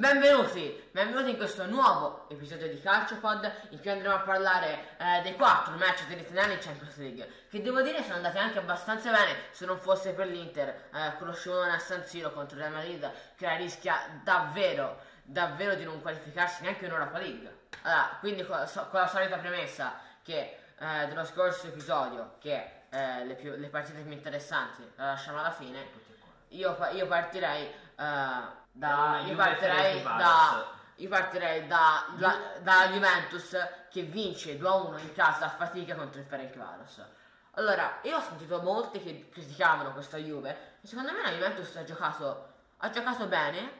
Benvenuti, benvenuti in questo nuovo episodio di CalcioPod in cui andremo a parlare eh, dei quattro match dell'Italiani in Champions League. Che devo dire sono andati anche abbastanza bene se non fosse per l'Inter eh, con lo scivolone a San Siro contro il Real Madrid che la rischia davvero, davvero di non qualificarsi neanche in Europa League. Allora, quindi con, con la solita premessa che eh, dello scorso episodio che eh, le, più, le partite più interessanti le lasciamo alla fine io, io partirei uh, da, io partirei da io partirei da, da, da, Juventus che vince 2-1 in casa a fatica contro il Ferencvaros. Allora, io ho sentito molti che criticavano questa Juve e secondo me la Juventus ha giocato, ha giocato bene,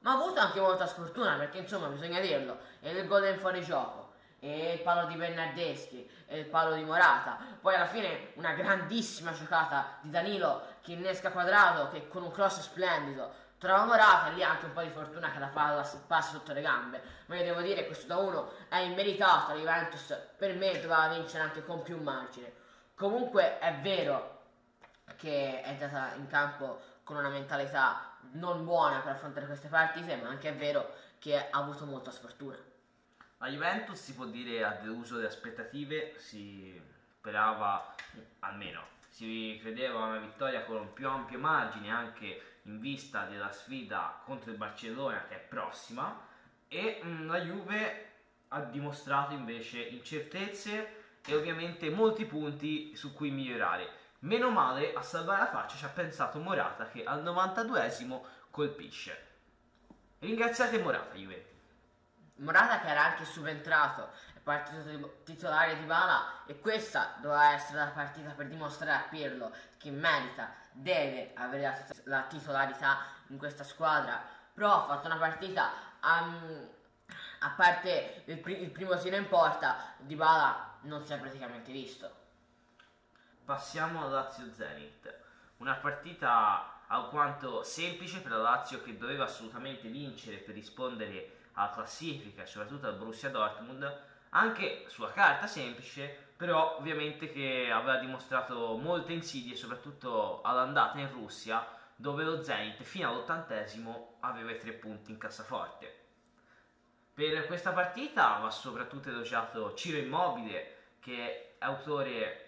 ma ha avuto anche molta sfortuna perché insomma bisogna dirlo, è il gol in fuorigioco e il palo di Bernardeschi e il palo di Morata. Poi alla fine una grandissima giocata di Danilo che innesca quadrato che con un cross splendido trova Morata e lì anche un po' di fortuna che la palla passa sotto le gambe. Ma io devo dire che questo da uno è immeritato, la Juventus per me doveva vincere anche con più margine. Comunque è vero che è andata in campo con una mentalità non buona per affrontare queste partite, ma anche è vero che ha avuto molta sfortuna. La Juventus si può dire ha deluso le aspettative, si sperava almeno, si credeva una vittoria con più ampio margine anche in vista della sfida contro il Barcellona che è prossima e mm, la Juve ha dimostrato invece incertezze e ovviamente molti punti su cui migliorare. Meno male a salvare la faccia ci ha pensato Morata che al 92esimo colpisce. Ringraziate Morata, Juve. Morata che era anche subentrato, partito titolare di Bala e questa doveva essere la partita per dimostrare a Pirlo che merita, deve avere la, la titolarità in questa squadra, però ha fatto una partita um, a parte il, pr- il, primo tiro in porta di Bala non si è praticamente visto. Passiamo al Lazio Zenit, una partita alquanto semplice per la Lazio che doveva assolutamente vincere per rispondere alla classifica e soprattutto al Borussia Dortmund, anche sulla carta semplice, però ovviamente che aveva dimostrato molte insidie, soprattutto all'andata in Russia, dove lo Zenit fino all'ottantesimo aveva i tre punti in cassaforte. Per questa partita va soprattutto elogiato Ciro Immobile, che è autore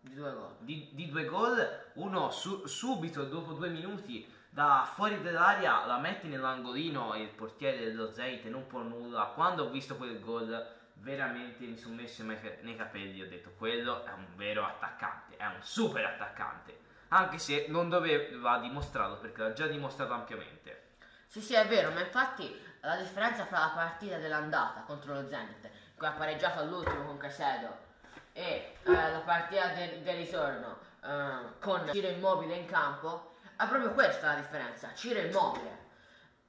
di due gol, di, di due gol uno su, subito dopo due minuti da fuori dell'aria la metti nell'angolino e il portiere dello Zenit non può nulla. Quando ho visto quel gol veramente mi sono messo nei capelli ho detto quello è un vero attaccante, è un super attaccante. Anche se non doveva dimostrarlo perché l'ha già dimostrato ampiamente. Sì, sì, è vero, ma infatti la differenza fra la partita dell'andata contro lo Zenit, che ha pareggiato all'ultimo con Casedo, e eh, la partita del, del ritorno eh, con Ciro Immobile in campo, è proprio questa la differenza. Ciro immobile.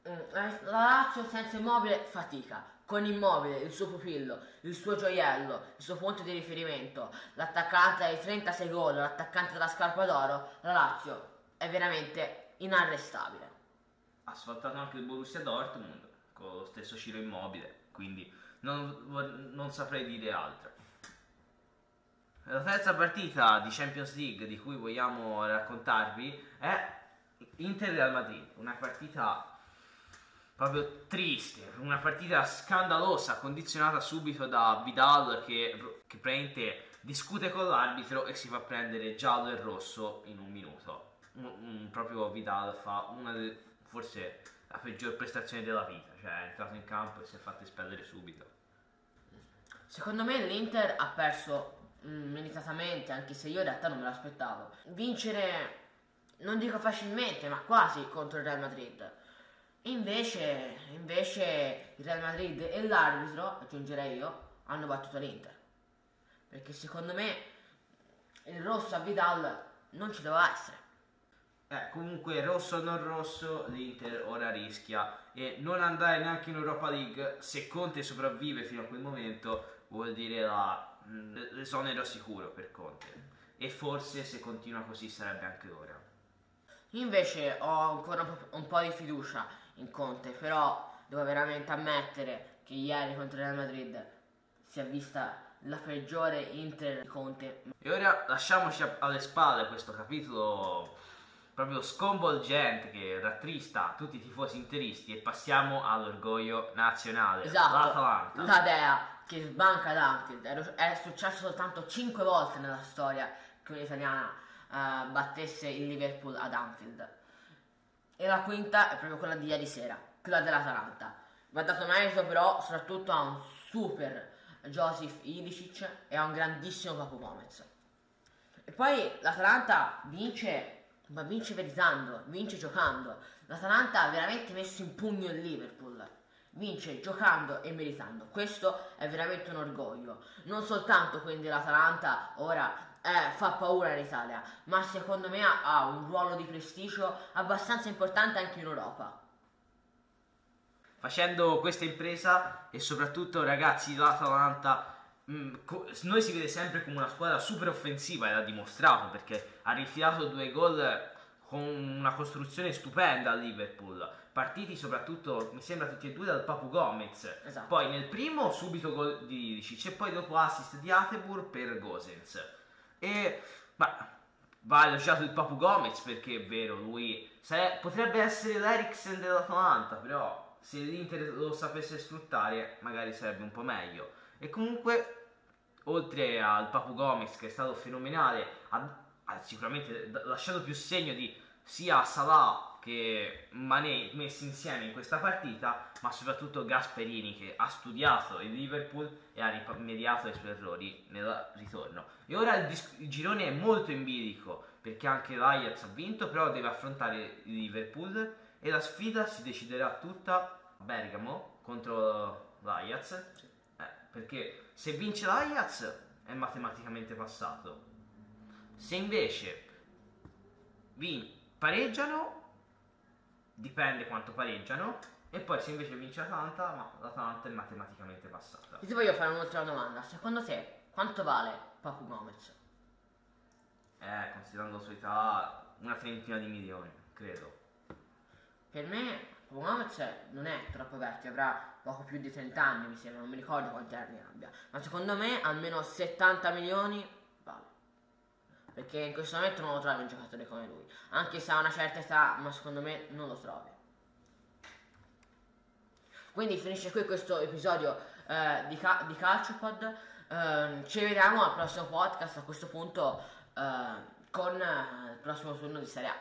Mm, la Lazio senza immobile fatica. Con immobile, il suo pupillo, il suo gioiello, il suo punto di riferimento, l'attaccante ai 36 gol, l'attaccante della scarpa d'oro, la Lazio è veramente inarrestabile. Ha sfaltato anche il Borussia Dortmund con lo stesso Ciro immobile, quindi non, non saprei dire altro. La terza partita di Champions League di cui vogliamo raccontarvi è Inter Real Madrid, una partita proprio triste, una partita scandalosa, condizionata subito da Vidal che, che praticamente discute con l'arbitro e si fa prendere giallo e rosso in un minuto. Un, un, proprio Vidal fa una delle, forse la peggior prestazione della vita, cioè è entrato in campo e si è fatto espellere subito. Secondo me l'Inter ha perso meritatamente, anche se io in realtà non me l'aspettavo. Vincere, non dico facilmente, ma quasi contro il Real Madrid. Invece, invece il Real Madrid e l'arbitro, aggiungerei io, hanno battuto l'Inter. Perché secondo me il rosso a Vidal non ci doveva essere. Eh, comunque rosso o non rosso l'Inter ora rischia e non andare neanche in Europa League se Conte sopravvive fino a quel momento vuol dire la l'esonero sicuro per Conte e forse se continua così sarebbe anche ora. Invece ho ancora un po' di fiducia in Conte, però devo veramente ammettere che ieri contro il Real Madrid si è vista la peggiore Inter di Conte. E ora lasciamoci alle spalle questo capitolo proprio sconvolgente che rattrista tutti i tifosi interisti e passiamo all'orgoglio nazionale. Esatto, L'Atalanta. la Dea che sbanca ad Anfield. È- successo soltanto 5 volte nella storia che un'italiana eh, battesse il Liverpool ad Anfield. E la quinta è proprio quella di ieri sera, quella dell'Atalanta. Va dato merito però soprattutto a un super Josif Ilicic e a un grandissimo Papu Gomez. E poi l'Atalanta vince, ma vince meritando, vince giocando. L'Atalanta ha veramente messo in pugno il Liverpool. Vince giocando e meritando. Questo è veramente un orgoglio. Non soltanto quindi l'Atalanta ora eh, fa paura in Italia, ma secondo me ha, ha un ruolo di prestigio abbastanza importante anche in Europa. Facendo questa impresa e soprattutto ragazzi l'Atalanta co- noi si vede sempre come una squadra super offensiva e l'ha dimostrato perché ha rifilato due gol con una costruzione stupenda al Liverpool. Partiti soprattutto mi sembra tutti e due dal Papu Gomez. Esatto. poi nel primo subito gol di Ilicic e poi dopo assist di Atebur per Gosens. E ma va elogiato il Papu Gomez perché è vero lui sare- potrebbe essere l'Eriksen dell'Atalanta però se l'Inter lo sapesse sfruttare magari sarebbe un po' meglio e comunque oltre al Papu Gomez che è stato fenomenale ha, ha sicuramente lasciato più segno di sia Salah che Mané messi insieme in questa partita ma soprattutto Gasperini che ha studiato il Liverpool e ha rimediato ai suoi errori nel ritorno. E ora il, dis- il girone è molto in bilico perché anche l'Ajax ha vinto però deve affrontare il Liverpool e la sfida si deciderà tutta a Bergamo contro l'Ajax. Eh, perché se vince l'Ajax è matematicamente passato se invece vin- pareggiano dipende quanto pareggiano e poi se invece vince l'Atalanta ma l'Atalanta è matematicamente passata Io ti voglio fare un'ultima domanda. Secondo te quanto vale Papu Gomez? eh, considerando la sua età una trentina di milioni credo Per me Papu Gomez non è troppo vecchio, avrà poco più di 30 anni, mi sembra, non mi ricordo quanti anni abbia. Ma secondo me almeno 70 milioni vale. Perché in questo momento non lo trovi un giocatore come lui. Anche se ha una certa età, ma secondo me non lo trovi. Quindi finisce qui questo episodio eh, di, Ca- di CalcioPod. Ehm, ci vediamo al prossimo podcast a questo punto eh, con eh, il prossimo turno di Serie A.